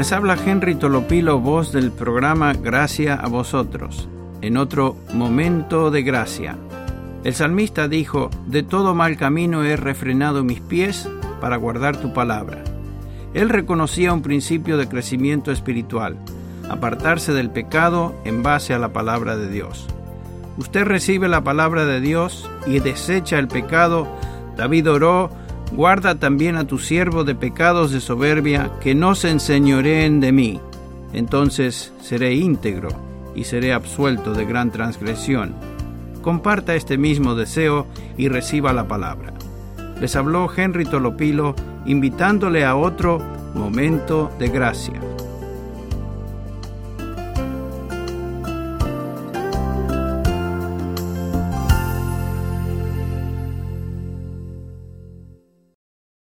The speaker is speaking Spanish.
Les habla Henry Tolopilo, voz del programa Gracia a vosotros, en otro momento de gracia. El salmista dijo, De todo mal camino he refrenado mis pies para guardar tu palabra. Él reconocía un principio de crecimiento espiritual, apartarse del pecado en base a la palabra de Dios. Usted recibe la palabra de Dios y desecha el pecado. David oró, guarda también a tu siervo de pecados de soberbia, que no se enseñoreen de mí. Entonces seré íntegro y seré absuelto de gran transgresión. Comparta este mismo deseo y reciba la palabra. Les habló Henry Tolopilo invitándole a otro momento de gracia.